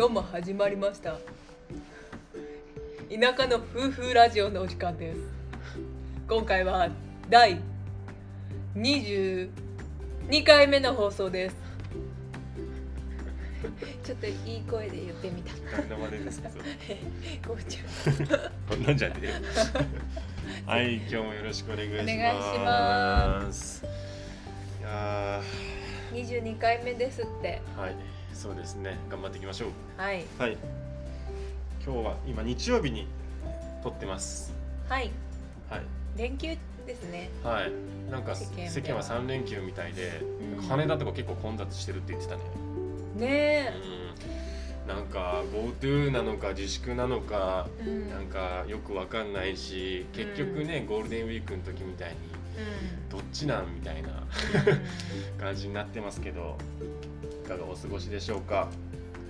今日も始まりました。田舎の夫婦ラジオのお時間です。今回は第22回目の放送です。ちょっといい声で言ってみた。何の真似ですかそれ。ごちゃこんなんじゃねえよ。はい今日もよろしくお願いします。お願いします。いや22回目ですって。ーはいそうですね。頑張っていきましょう。はい。はい。今日は今日曜日に撮ってます。はい。はい。連休ですね。はい。なんか世間では。世間は3連休みたいで、うん。羽田とか結構混雑してるって言ってたね。ねうん。なんか GoTo なのか自粛なのかえうん。なんかよくわかんないし結局ね、ゴールデンウィークの時みたいにどっちなんみたいなう 感じになってますけど。いかがお過ごしでしょうか、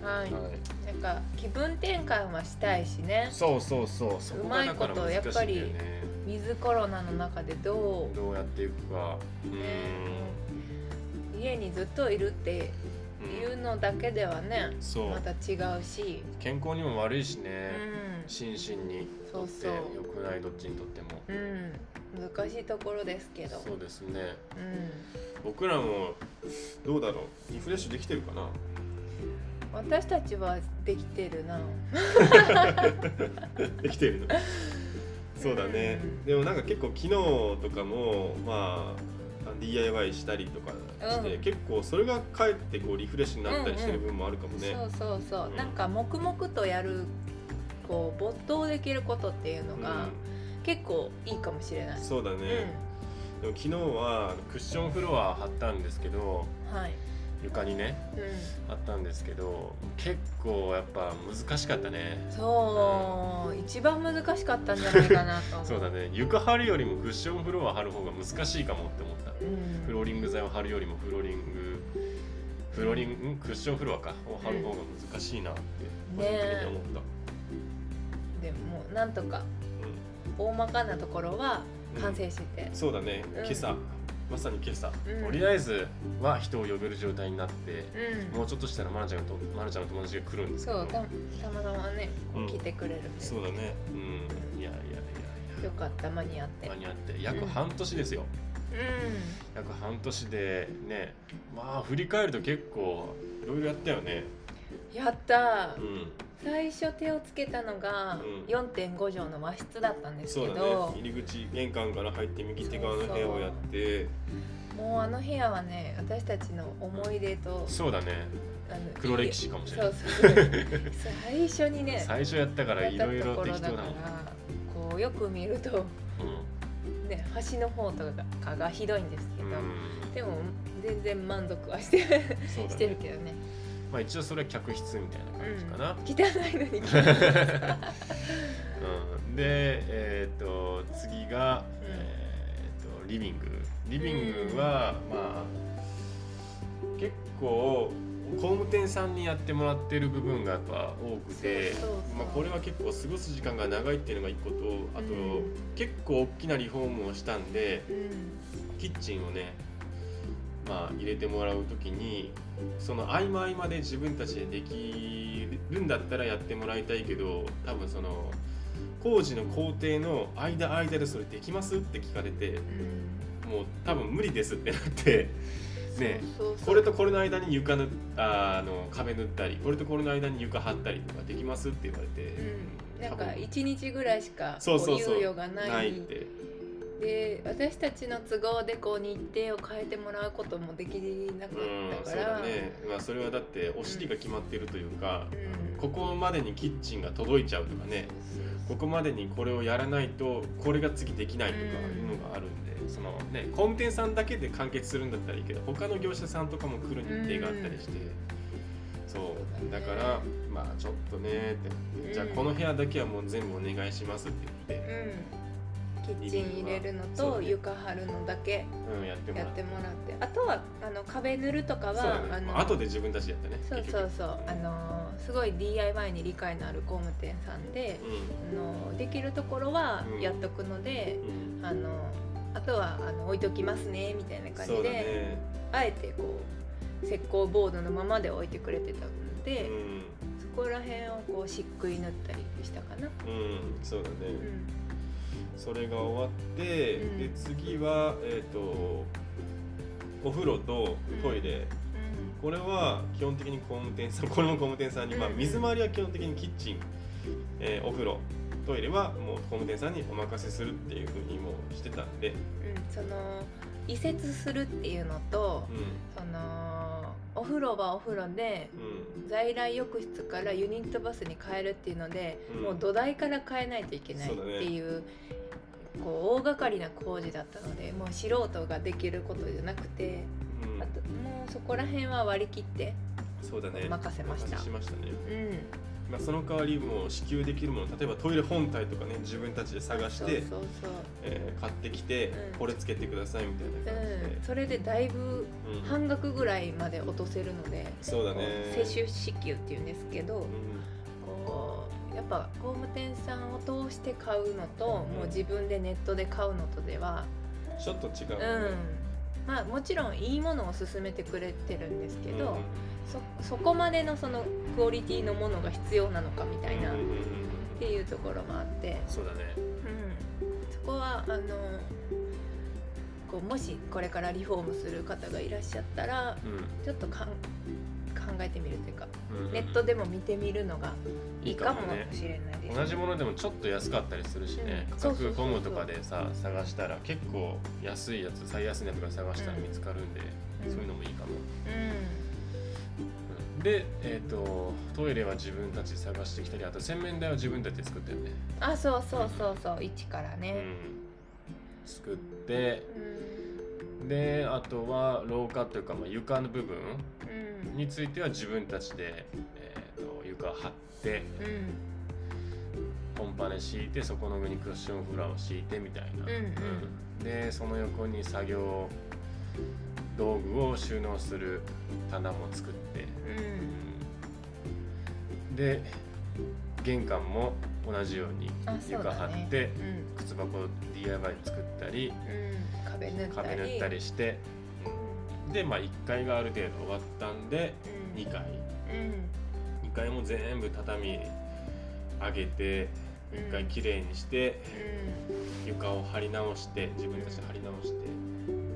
んはい。はい、なんか気分転換はしたいしね。そうそうそうそこがだから難しいんだようまいことやっぱりねウィズコロナの中でどうどうやっていくか。う家にずっといるってんいうのだけではねまた違うし、健康にも悪いしうね、ん。心身にとってそう良そう。くないどっちにとっても。うん、難しいところですけど。そうですね。うん、僕らもどうだろう。リフレッシュできてるかな。私たちはできてるな。できてるの？そうだね、うんでもなんか結構昨日とかもまあ DIY したりとかして、うん。結構それがかえってこうリフレッシュになったりしてる部分もあるかもね、そうそうそう、うん。なんか黙々とやるこう没頭できることっていうのが結構いいかもしれない、うんそうだね、でも昨日はクッションフロア貼ったんですけどうん、はい、床にねう貼ったんですけど結構やっぱ難しかったね。ん、そう、一番難しかったんじゃないかなと そうだね。床貼るよりもクッションフロア貼る方が難しいかもって思った。うん、フローリング材を貼るよりもフローリングフローリングん。クッションフロアかを貼る方が難しいなって個人的に思った、でもなんとかう大まかなところは完成して。ん、、そうだね。うん。今朝、まさに今朝、うん。とりあえずは人を呼べる状態になって、うん。もうちょっとしたらマナちゃんとマナちゃんの友達が来るんですけど。そうたたまたまね、うん。来てくれるそうだね。うん。いやいやいやよかった。間に合って。間に合って。約半年ですよ、う約半年でねまあ振り返ると結構いろいろやったよね。んやった。うん。最初手をつけたのがうん。4.5畳の和室だったんですけど、入り口玄関から入って右手側の部屋をやって。もうあの部屋はね私たちの思い出とそうだね。あの黒歴史かもしれない。そうそう最初にね 最初やったからいろいろ適当だもこうよく見るとね端の方とかがひどいんですけど、うん。うんでも全然満足はしてしてるねけどね、まあ一応それは客室みたいな感じかな、汚いのにうん。でえっ、と次が、えっ、とリビング。リビングは、まあ結構工務店さんにやってもらってる部分がやっぱ多くてまあ、これは結構過ごす時間が長いっていうのが一個とあと、うん。結構大きなリフォームをしたんでうん。キッチンをねまあ入れてもらう時にその合間合間で自分たちでできるんだったらやってもらいたいけど多分その工事の工程の間間でそれできますって聞かれてうん。もう多分無理ですってなってねこれとこれの間に床ぬああの壁塗ったりこれとこれの間に床張ったりとかできますって言われて、うん、なんか多分1日ぐらいしか猶予がないないってで私たちの都合でこう日程を変えてもらうこともできなかうんそうったから、だね、まあ、それはだってお尻が決まってるというか、うん。ここまでにキッチンが届いちゃうとかね。ここまでにこれをやらないとこれが次できないとかいうのがあるんで、そのね工務店さんだけで完結するんだったらいいけど他の業者さんとかも来る日程があったりして、そうだからまあちょっとねって。じゃあこの部屋だけはもう全部お願いしますって言って、うんキッチン入れるのと床張るのだけうん、やってもらってあとはあの壁塗るとかはね。あのまあ後で自分たちでやったねそうそうそう。あのすごい DIY に理解のある工務店さんで、うあのできるところはうん。やっとくので、あのあとはあの置いときますねみたいな感じで、ね。あえてこう石膏ボードのままで置いてくれてたので、うん。そこら辺をこうしっくい塗ったりしたかな、うんそうだね、うんそれが終わって、うん。で次はえっ、とお風呂とトイレ、これは基本的に工務店さん これも工務店さんに、まあ、うん。水回りは基本的にキッチン、えーお風呂。トイレはもう工務店さんにお任せするっていうふうにもうしてたんで、うん。その移設するっていうのとうそのお風呂はお風呂でんうん、在来浴室からユニットバスに変えるっていうので、うん。もう土台から変えないといけないっていうこう大掛かりな工事だったのでもう素人ができることじゃなくてうん。あともうそこら辺は割り切ってそうだね。任せました。しましたね、うん。まあ、その代わりもう支給できるもの例えばトイレ本体とかね自分たちで探してそうそうえー買ってきて、うん。これつけてくださいみたいな感じで、うん、それでだいぶうん。半額ぐらいまで落とせるので、そうだね。接種支給っていうんですけど、うん。こうやっぱ工務店さんを通して買うのと、もう自分でネットで買うのとでは、ちょっと違ううん。ね、まあもちろんいいものを勧めてくれてるんですけど、うんそそこまでのそのクオリティのものが必要なのかみたいな、っていうところもあって、そうだね。うん、そこはあのこうもしこれからリフォームする方がいらっしゃったらうちょっとかん考えてみるというか、んうん。ネットでも見てみるのがいいかもね。しれないです、同じものでもちょっと安かったりするしね、うん価格コムとかでさ探したら結構安いやつ最安値とか探したら見つかるんで、うん。そういうのもいいかも、うん。うんで、えー、とトイレは自分たちで探してきたりあと洗面台は自分たちで作ったよね、あそうそうそうそう一からね、うん、作ってうん。であとは廊下というか、まあ、床の部分うんについては自分たちで、えー、と床を張ってうん。本パネ敷いてそこの上にクッションフラーを敷いてみたいな、うんうん。でその横に作業道具を収納する棚も作って、うん。で玄関も同じように床張って、うん。靴箱 DIY 作ったりうん。壁塗ったり。壁塗ったりして、でまあ1階がある程度終わったんでうん。2階うん。2階も全部畳上げてうん。1回きれいにしてうん。床を張り直して自分たちで張り直し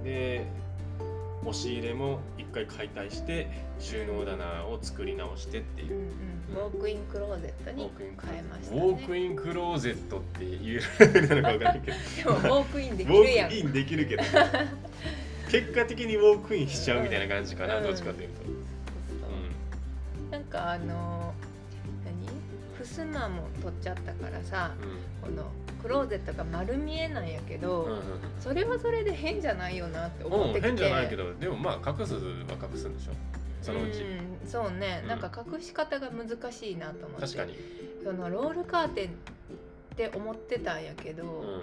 て。で押し入れも1回解体して収納棚を作り直してっていう。ウォークインクローゼットにウォークインクロ変えましたウねォークインクローゼットって言えるのか分からんけど。でもウォークインでウきるやん。ォークインできるけど結果的にウォークインしちゃうみたいな感じかな、うん。どっちかというと、そうなんかあの何？襖も取っちゃったからさうん。このクローゼットが丸見えなんやけど、うんうんそれはそれで変じゃないよなってうん思ってきて。変じゃないけどでもまあ隠すは隠すんでしょ。そのうち、うん、そうね、うん。なんか隠し方が難しいなと思って。確かに、そのロールカーテンって思ってたんやけど、う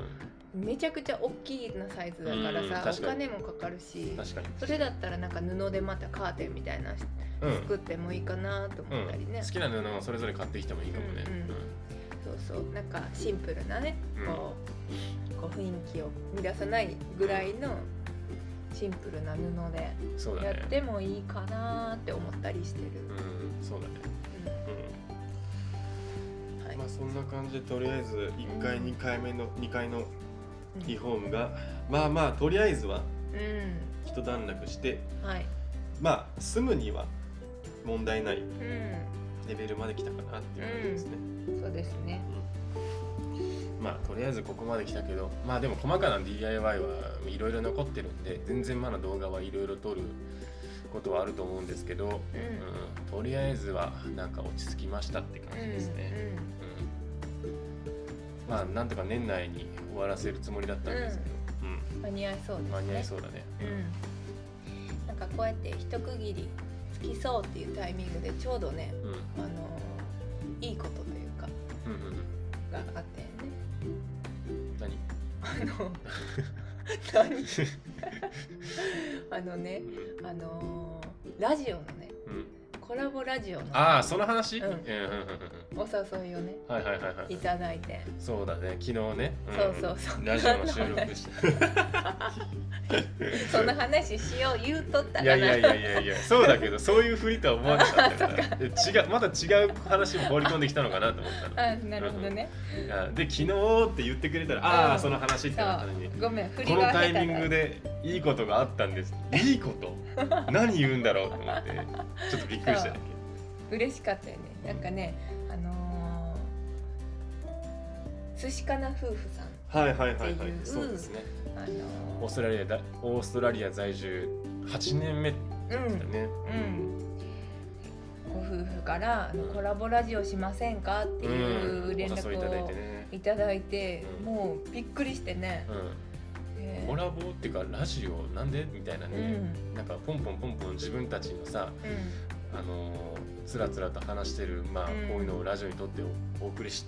めちゃくちゃ大きなサイズだからうんさ、お金もかかるしん、確かに。それだったらなんか布でまたカーテンみたいなうん作ってもいいかなと思ったりね、うん、好きな布をそれぞれ買ってきてもいいかもね、うんうんそうそう。なんかシンプルなね、うん。こうこう雰囲気を乱さないぐらいのシンプルな布でやってもいいかなって思ったりしてる、うんそうだね。うん。まあそんな感じでとりあえず1階、うん2回目の2階のうんリフォームがまあまあとりあえずはう一段落してん。はい。まあ住むには問題ないうん。レベルまで来たかなっていう感じですね、そうですね。まあとりあえずここまで来たけどまあでも細かな DIY はいろいろ残ってるんで全然まだ動画はいろいろ撮ることはあると思うんですけど、うん。うん。とりあえずはなんか落ち着きましたって感じですね、うんまあなんとか年内に終わらせるつもりだったんですけど、うん。うん。間に合いそうですね。間に合いそうだね、うん。なんかこうやって一区切りつきそうっていうタイミングでちょうどねうん。うんあのいいことというかうんうんうん。があってね。何？あの 何？あのねうんあのラジオのねコラボラジオのああその話、うん。うんうんうんお誘いをねうんはいはいはいはい。いただいて。そうだね昨日ね、ん。そうそうそう。ラジオの収録して。その話しよう言うとったかな。いやいやいやいやいやそうだけどそういうふりとは思わなかったから。で違うまだ違う話も放り込んできたのかなと思ったの。あなるほどね。いやで昨日って言ってくれたらああ、うんその話ってなったのに。ごめんこのタイミングでいいことがあったんです。いいこと？何言うんだろうと思ってちょっとびっくりしただ嬉しかったよね。なんかねあのー、寿司かな夫婦さん。けはいはいはいはい。っていう。そうですね。あのオーストラリアだオーストラリア在住8年目。ー、だね、うん。ご夫婦からコラボラジオしませんかっていう連お誘いいただい絡をてね、いただいて、うん。もうびっくりしてね、うん、えーコラボっていうかラジオなんで？みたいなうね、ん。なんかポンポンポンポン自分たちのさうあのーつらつらと話してるまあ、うん。こういうのをラジオにとっておお送りし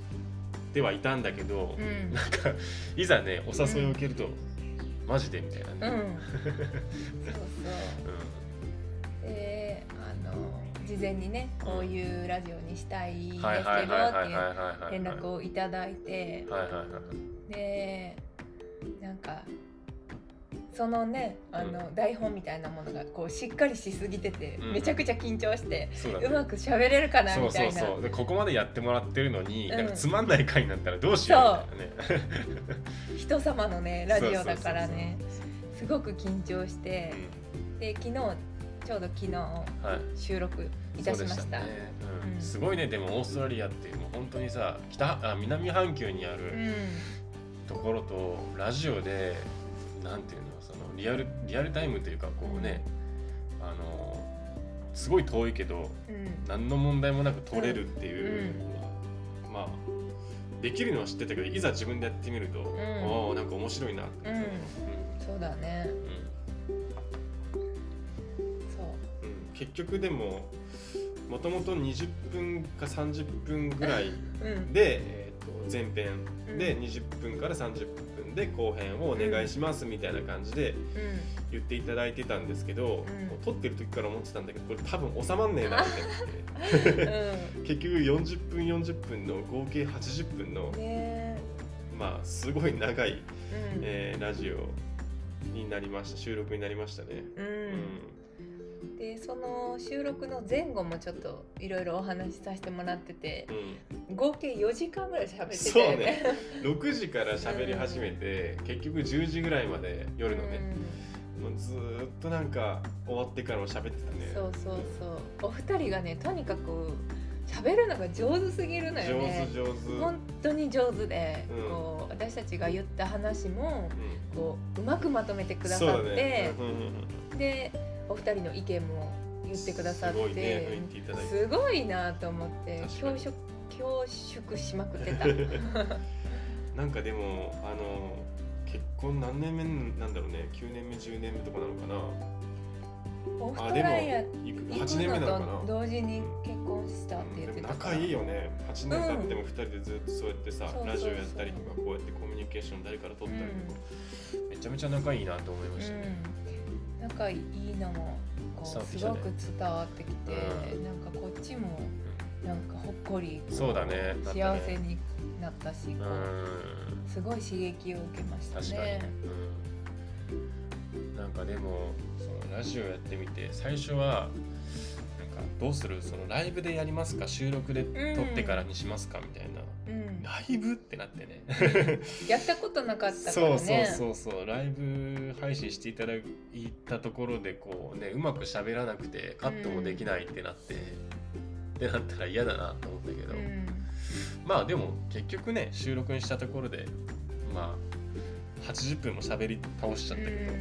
てはいたんだけど、んうん。なんかいざねお誘いを受けると、マジでみたいなうん。ね、そうそう。であの事前にねこういうラジオにしたいですけどってはいはいはいはいはいいうはい連絡をいただいてでなんかそのねあの、台本みたいなものがこうしっかりしすぎてて、うん。めちゃくちゃ緊張して、そうだね。うまく喋れるかなそうそうみたいな。そうでここまでやってもらってるのに、うん。なんかつまんない回になったらどうしようみたいなね。人様のね ラジオだからねそうそうすごく緊張してそうで昨日ちょうど昨日収録いたしました。そうでね。うん。うん。すごいね。でもオーストラリアってもう本当にさ北あ南半球にあうるん。ところとラジオでなんていうの？リアルリアルタイムというかこうね、あのすごい遠いけどうん。何の問題もなく撮れるっていうのは、まあできるのは知ってたけどいざ自分でやってみると、ん。おーなんか面白いなって。思ったそうだね。うん。うんそう。うん。結局でももともと20分か30分ぐらいうん。で、えー、と前編でうん。20分から30分で後編をお願いしますみたいな感じで言っていただいてたんですけど、ん。撮ってる時から思ってたんだけどこれ多分収まんねえなって思ってうん結局40分40分の合計80分のうんねまあすごい長い、うん。えーラジオになりました収録になりましたね。ううんんでその収録の前後もちょっといろいろお話しさせてもらっててうん。合計4時間ぐらい喋ってたよね。6時から喋り始めて、結局10時ぐらいまで夜のね、もうずーっとなんか終わってからも喋ってたね。うんそうそうそう。お二人がねとにかく喋るのが上手すぎるのよね。上手上手、本当に上手で、うん。こう私たちが言った話もうん。こううまくまとめてくださって、ね。うんうんうん。でお二人の意見も言ってくださってすごいなと思って恐縮恐縮しまくってた。なんかでもあの結婚何年目なんだろうね。9年目10年目とかなのかな。オースあでもトラリアいく行8年目なのかな。同時に結婚したって言ってたから。でも仲いいよね。8年経っても2人でずっとそうやってさ、そうそうそう。ラジオやったりとかこうやってコミュニケーション誰から取ったりとか、めちゃめちゃ仲いいなと思いました。ね、うん、仲いいのもこうすごく伝わってきて、うん。なんかこっちもなんかほっこりこそうだね。幸せになったし、すごい刺激を受けましたね。うん、なんかでもそのラジオやってみて最初はなんかどうする？そのライブでやりますか？収録で撮ってからにしますか？みたいな、うん、ライブってなってね。やったことなかったかそうらね。そうそうそうライブ配信していただいたところでこうねうまく喋らなくてカットもできないってなって、ってなったら嫌だなと思ったけど、うん。まあでも結局ね収録にしたところでまあ80分も喋り倒しちゃったけど、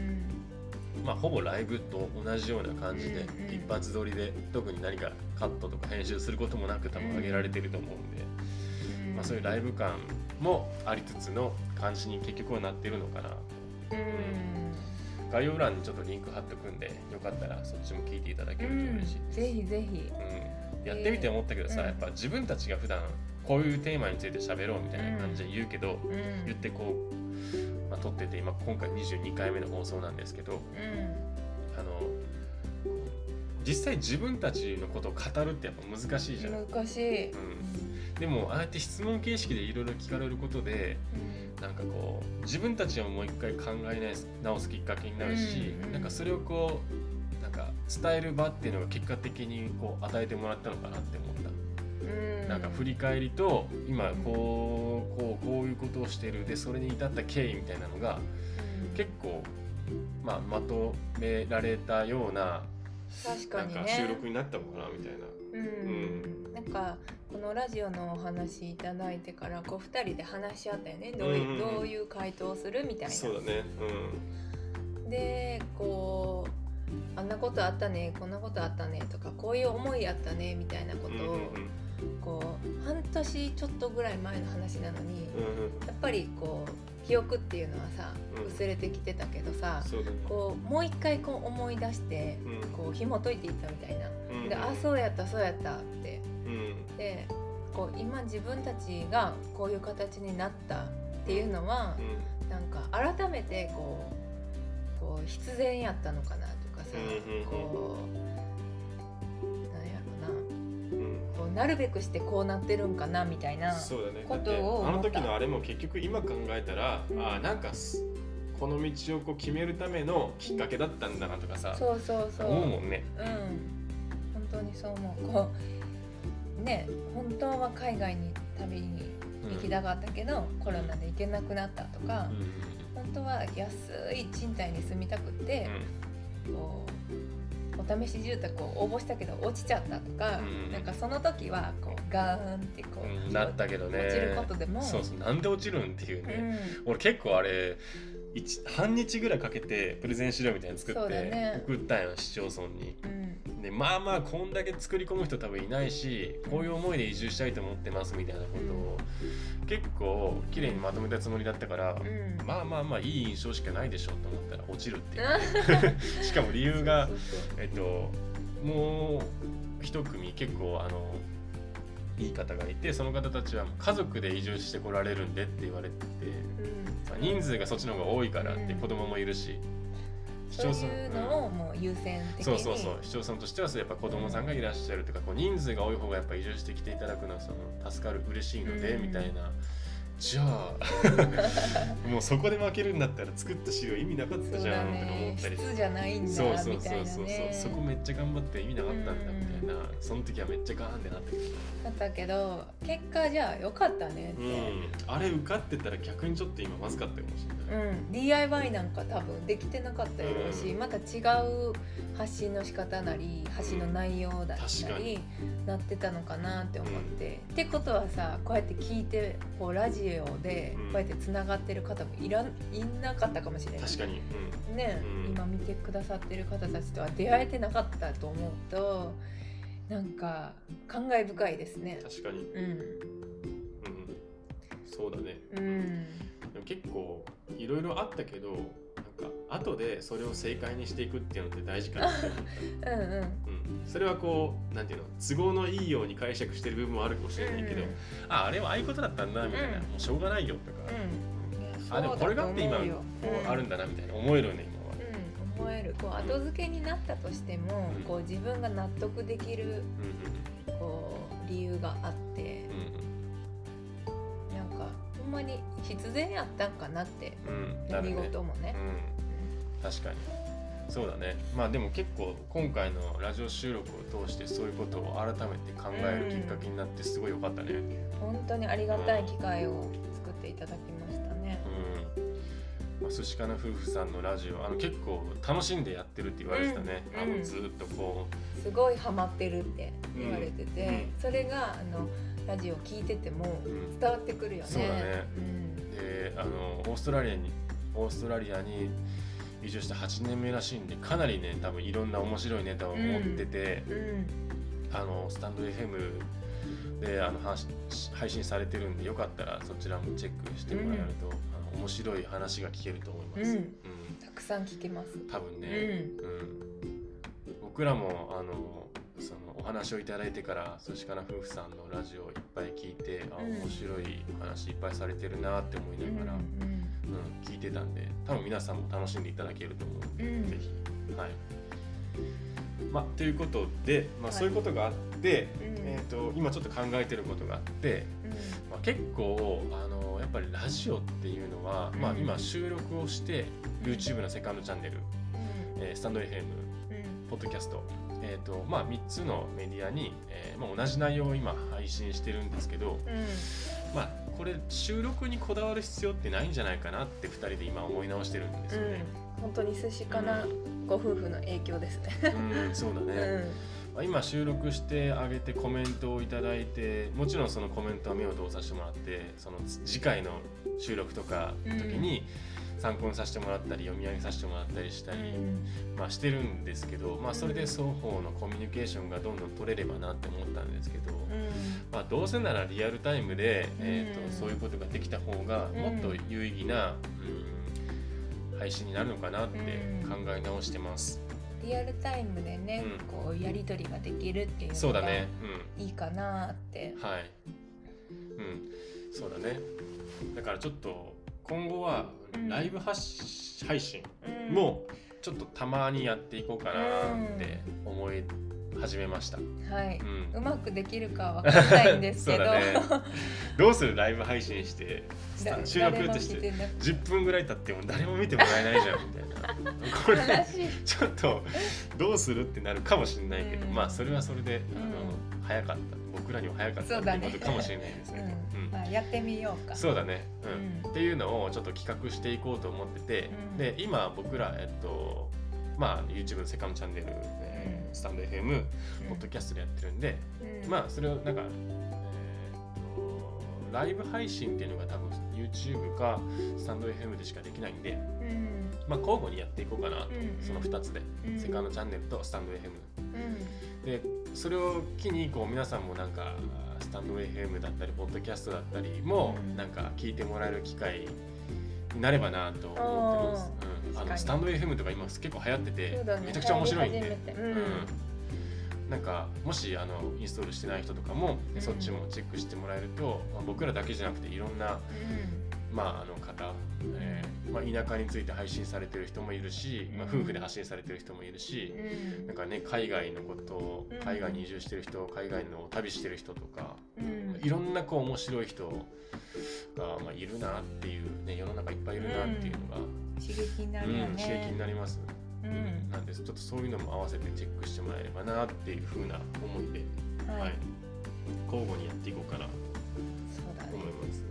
まあほぼライブと同じような感じで、うんうん。一発撮りで特に何かカットとか編集することもなく多分上げられてると思うんで、うんまあ、そういうライブ感もありつつの感じに結局はなってるのかな。うん。概要欄にちょっとリンク貼っとくんでよかったらそっちも聞いていただけると嬉しいです、ぜひぜひ。うん、やってみて思ったけどさ、うんやっぱ自分たちが普段こういうテーマについて喋ろうみたいな感じで言うけど、うん。言ってこう、まあ、撮ってて今今回22回目の放送なんですけどうん。あの実際自分たちのことを語るってやっぱ難しいじゃん、うん、難しい、でもああやって質問形式でいろいろ聞かれることでなんかこう自分たちをもう一回考え直すきっかけになるし、うんうんなんかそれをこうなんか伝える場っていうのが結果的にこう与えてもらったのかなって思った。うん。なんか振り返りと今こうこうこういうことをしてる。でそれに至った経緯みたいなのがうん。結構、まあ、まとめられたような確かにね。なんか収録になったのかなみたいな。うん、なんかこのラジオのお話いただいてからこう2人で話し合ったよねどういう,、うんうんうんどういう回答をするみたいな。そうだね。でこうあんなことあったねこんなことあったねとかこういう思いあったねみたいなこうん。うんとを、うんこう半年ちょっとぐらい前の話なのに、うんうんやっぱりこう記憶っていうのはさうん薄れてきてたけどさ、ね。こうもう一回こう思い出してうんこう紐解いていったみたいな。うんであそうやったそうやったってうん。でこう今自分たちがこういう形になったっていうのはうなんか改めてこうこう必然やったのかなとかさうんこうなんやろな。んうん。こうなるべくしてこうなってるんかなみたいな。ことを思った。あの時のあれも結局今考えたら、うんあなんかすこの道をこう決めるためのきっかけだったんだなとかさ、そうそうそう。思うもんね。うん。本当にそう思う。こうね本当は海外に旅に行きたかったけど、コロナで行けなくなったとか、うん。本当は安い賃貸に住みたくって、こうお試し住宅を応募したけど落ちちゃったとか、うん。なんかその時はこうガーンってこう、うん。なったけどね。落ちることでもそうそうなんで落ちるんっていううね。ん。俺結構あれ一半日ぐらいかけてプレゼン資料みたいなの作って送ったんよ市町村に。うんでまあまあこんだけ作り込む人多分いないしこういう思いで移住したいと思ってますみたいなことを結構綺麗にまとめたつもりだったから、うん。まあまあまあいい印象しかないでしょうと思ったら落ちるっていう。ね、しかも理由がえっともう一組結構あのいい方がいてその方たちは家族で移住してこられるんでって言われてて、まあ人数がそっちの方が多いからってうん。子供もいるし、市町村いうのをもう優先的に。そうそうそう。市町村としてはそうやっぱ子供さんがいらっしゃるとかこう人数が多い方がやっぱ移住してきていただくのはその助かる嬉しいので、うん。みたいなじゃあ もうそこで負けるんだったら作った資料意味なかったそうじゃんとかだね思ったり。質じゃないんだそうそう。みたいなそうそうそうねそこめっちゃ頑張って意味なかったんだみたいなその時はめっちゃガーンってなってくるだったけど結果じゃあ良かったねって、うん。あれ受かってたら逆にちょっと今まずかったかもしれない、うん、DIY なんか多分できてなかったやろうし、うん。また違う発信の仕方なり発信の内容だったりなってたのかなって思って、ってことはさこうやって聞いてこうラジオでうんこうやってつながってる方もいらんいなかったかもしれない。確かに、ね、うん。今見てくださってる方たちとは出会えてなかったと思うとなんか感慨深いですね。うん、。確かに、うん、うん、そうだね。うん、でも結構いろいろあったけど後でそれを正解にしていくっていうのって大事かな。って思った、うん、うん。うん、それはこうなんていうの？都合のいいように解釈してる部分もあるかもしれないけど、うん。ああれはああいうことだったんだみたいな、うん。もうしょうがないよとか、うん、あでもこれがあって今こそうあるんだなみたいな。思えるね今は。うん、思える。こう後付けになったとしても、うん。こう自分が納得できるうんこう理由があってうんうん。なんかほんまに必然やったんかなってうん。何ね。事もね。うん、確かに。そうだね。まあでも結構今回のラジオ収録を通してそういうことを改めて考えるきっかけになってすごい良かったね。本当にありがたい機会を作っていただきましたね。うん。まあ、寿司かな夫婦さんのラジオ。あの結構楽しんでやってるって言われてたね、うんあのずーっとこすごいハマってるって言われてて、うん。うん。それがあのラジオ聞いてても伝わってくるよね。そうだね。うん。であのオーストラリアにオーストラリアに移住して8年目らしいんでかなりね多分いろんな面白いネタを持ってて、うんあのスタンド FM であの話配信されてるんでよかったらそちらもチェックしてもらえると、あの面白い話が聞けると思います。うん。たくさん聞けます。多分ね、うん。うん。僕らもあのそのお話をいただいてから寿司かな夫婦さんのラジオをいっぱい聞いて、あうん。面白い話いっぱいされてるなって思いながら、うんうん聞いてたんで多分皆さんも楽しんでいただけると思うので、うん。ぜひ。はい。まあということで、まあ、はい。そういうことがあって、うん。えー、と今ちょっと考えてることがあって、まあ、結構あのやっぱりラジオっていうのは、まあ、うん今収録をして YouTube のセカンドチャンネル、えースタンド FM ポッドキャスト、えーとまあ、3つのメディアに、えーまあ、同じ内容を今配信してるんですけど、うん。まあ、これ収録にこだわる必要ってないんじゃないかなって2人で今思い直してるんですよね。うん、本当に寿司かなご夫婦の影響ですね。うん、そうだうね、ん。まあ今収録してあげてコメントをいただいてもちろんそのコメントは目を通させてもらってその次回の収録とかの時に参考にさせてもらったり読み上げさせてもらったりしたり、まあ、してるんですけど、まあ、それで双方のコミュニケーションがどんどん取れればなって思ったんですけど、まあ、どうせならリアルタイムで、えーとうんそういうことができた方がうん。もっと有意義な、うん配信になるのかなって考え直してます。リアルタイムでね、うん。こうやり取りができるっていうのがそうだね、うん。いいかなって。はい。うん、そうだね。だからちょっと今後はうん。ライブ発し配信うん。もちょっとたまにやっていこうかなって思い始めました。はい、うん。うまくできるかわからないんですけど、そうだね。どうする？ライブ配信して収録として聞いてなくて10分ぐらい経っても誰も見てもらえないじゃんみたいな。これ。ちょっとどうするってなるかもしれないけど、うん。まあそれはそれで、あの早かった。僕らには早かったっていうことかもしれないですけど。うん。うん。まあやってみようか。そうだね、うん。うん。っていうのをちょっと企画していこうと思ってて、うん。で今僕ら、えっとまあ、YouTube のセカンドチャンネル、スタンド FM、ポッドキャストでやってるんで、うん。まあそれをなんか、えーライブ配信っていうのが多分 YouTube かスタンド FM でしかできないんで、うん。まあ、交互にやっていこうかなと、うんその2つで、うん。セカンドチャンネルとスタンド FM うん。でそれを機にこう皆さんもなんかスタンド FM だったりポッドキャストだったりもうん。なんか聞いてもらえる機会になればなと思ってます。うん、あのスタンド FM とか今結構流行ってて、ね。めちゃくちゃ面白いんで、うんうん。なんかもしあのインストールしてない人とかも、うん。そっちもチェックしてもらえると、まあ、僕らだけじゃなくていろんな、まあ、あの方、えーまあ、田舎について配信されてる人もいるし、まあ、うん夫婦で発信されてる人もいるし、うん。なんかね海外のことをうん。海外に移住してる人海外の旅してる人とか、うんいろんなこう面白い人が、まあ、いるなっていうね世の中いっぱいいるなっていうのが、刺激になうんるよね。刺激になります、うん。なんでちょっとそういうのも合わせてチェックしてもらえればなっていうふうな思いで、ははい。い、交互にやっていこうかな。と思い。ます、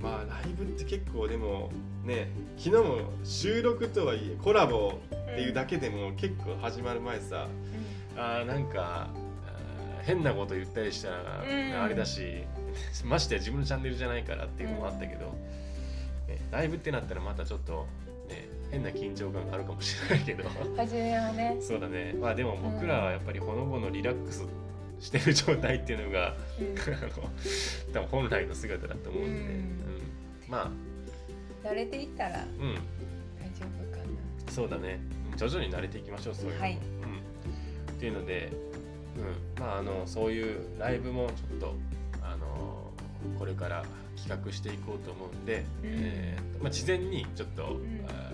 まあライブって結構でもね昨日も収録とはいえコラボっていうだけでも結構始まる前さ、あーなんか変なこと言ったりしたら、うんあれだしましてや自分のチャンネルじゃないからっていうのもあったけど、ねライブってなったらまたちょっと、ね、変な緊張感があるかもしれないけど。うん初めはね。そうだね。まあでも僕らはやっぱりほのぼのリラックスしてる状態っていうのがうん。あの多分本来の姿だと思うんで、うん。うん。まあ。慣れていったらうん。大丈夫かな。そうだね。徐々に慣れていきましょうそういうのも、はい。うん、っていうので、うん、まああのそういうライブもちょっとあのこれから企画していこうと思うんで、うん。えーとまあ、事前にちょっと、ん。あ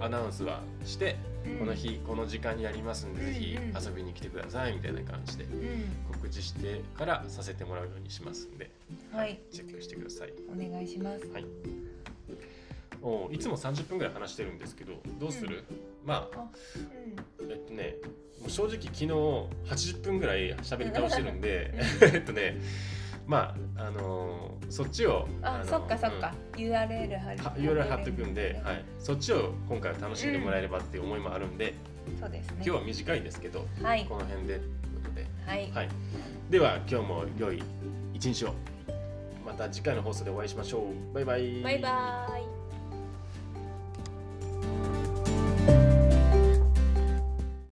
ーアナウンスはして、うん。この日この時間にやりますんで、ぜひうんうん。遊びに来てくださいみたいな感じでうん。告知してからさせてもらうようにしますんで、はい。チェックしてください。お願いします。はい。おいつも30分ぐらい話してるんですけどどうする、まああ、えっとねもう正直昨日80分ぐらい喋り倒してるんでえっとねまああのーそっちをうん。あ、のそっかそっか。URL 貼る。は URL 貼っとくんで、はい、そっちを今回は楽しんでもらえればっていう思いもあるんで、そうですね。今日は短いですけどはいこの辺でということで、はい。はい、では今日も良い一日をまた次回の放送でお会いしましょうバイバイバイバイ。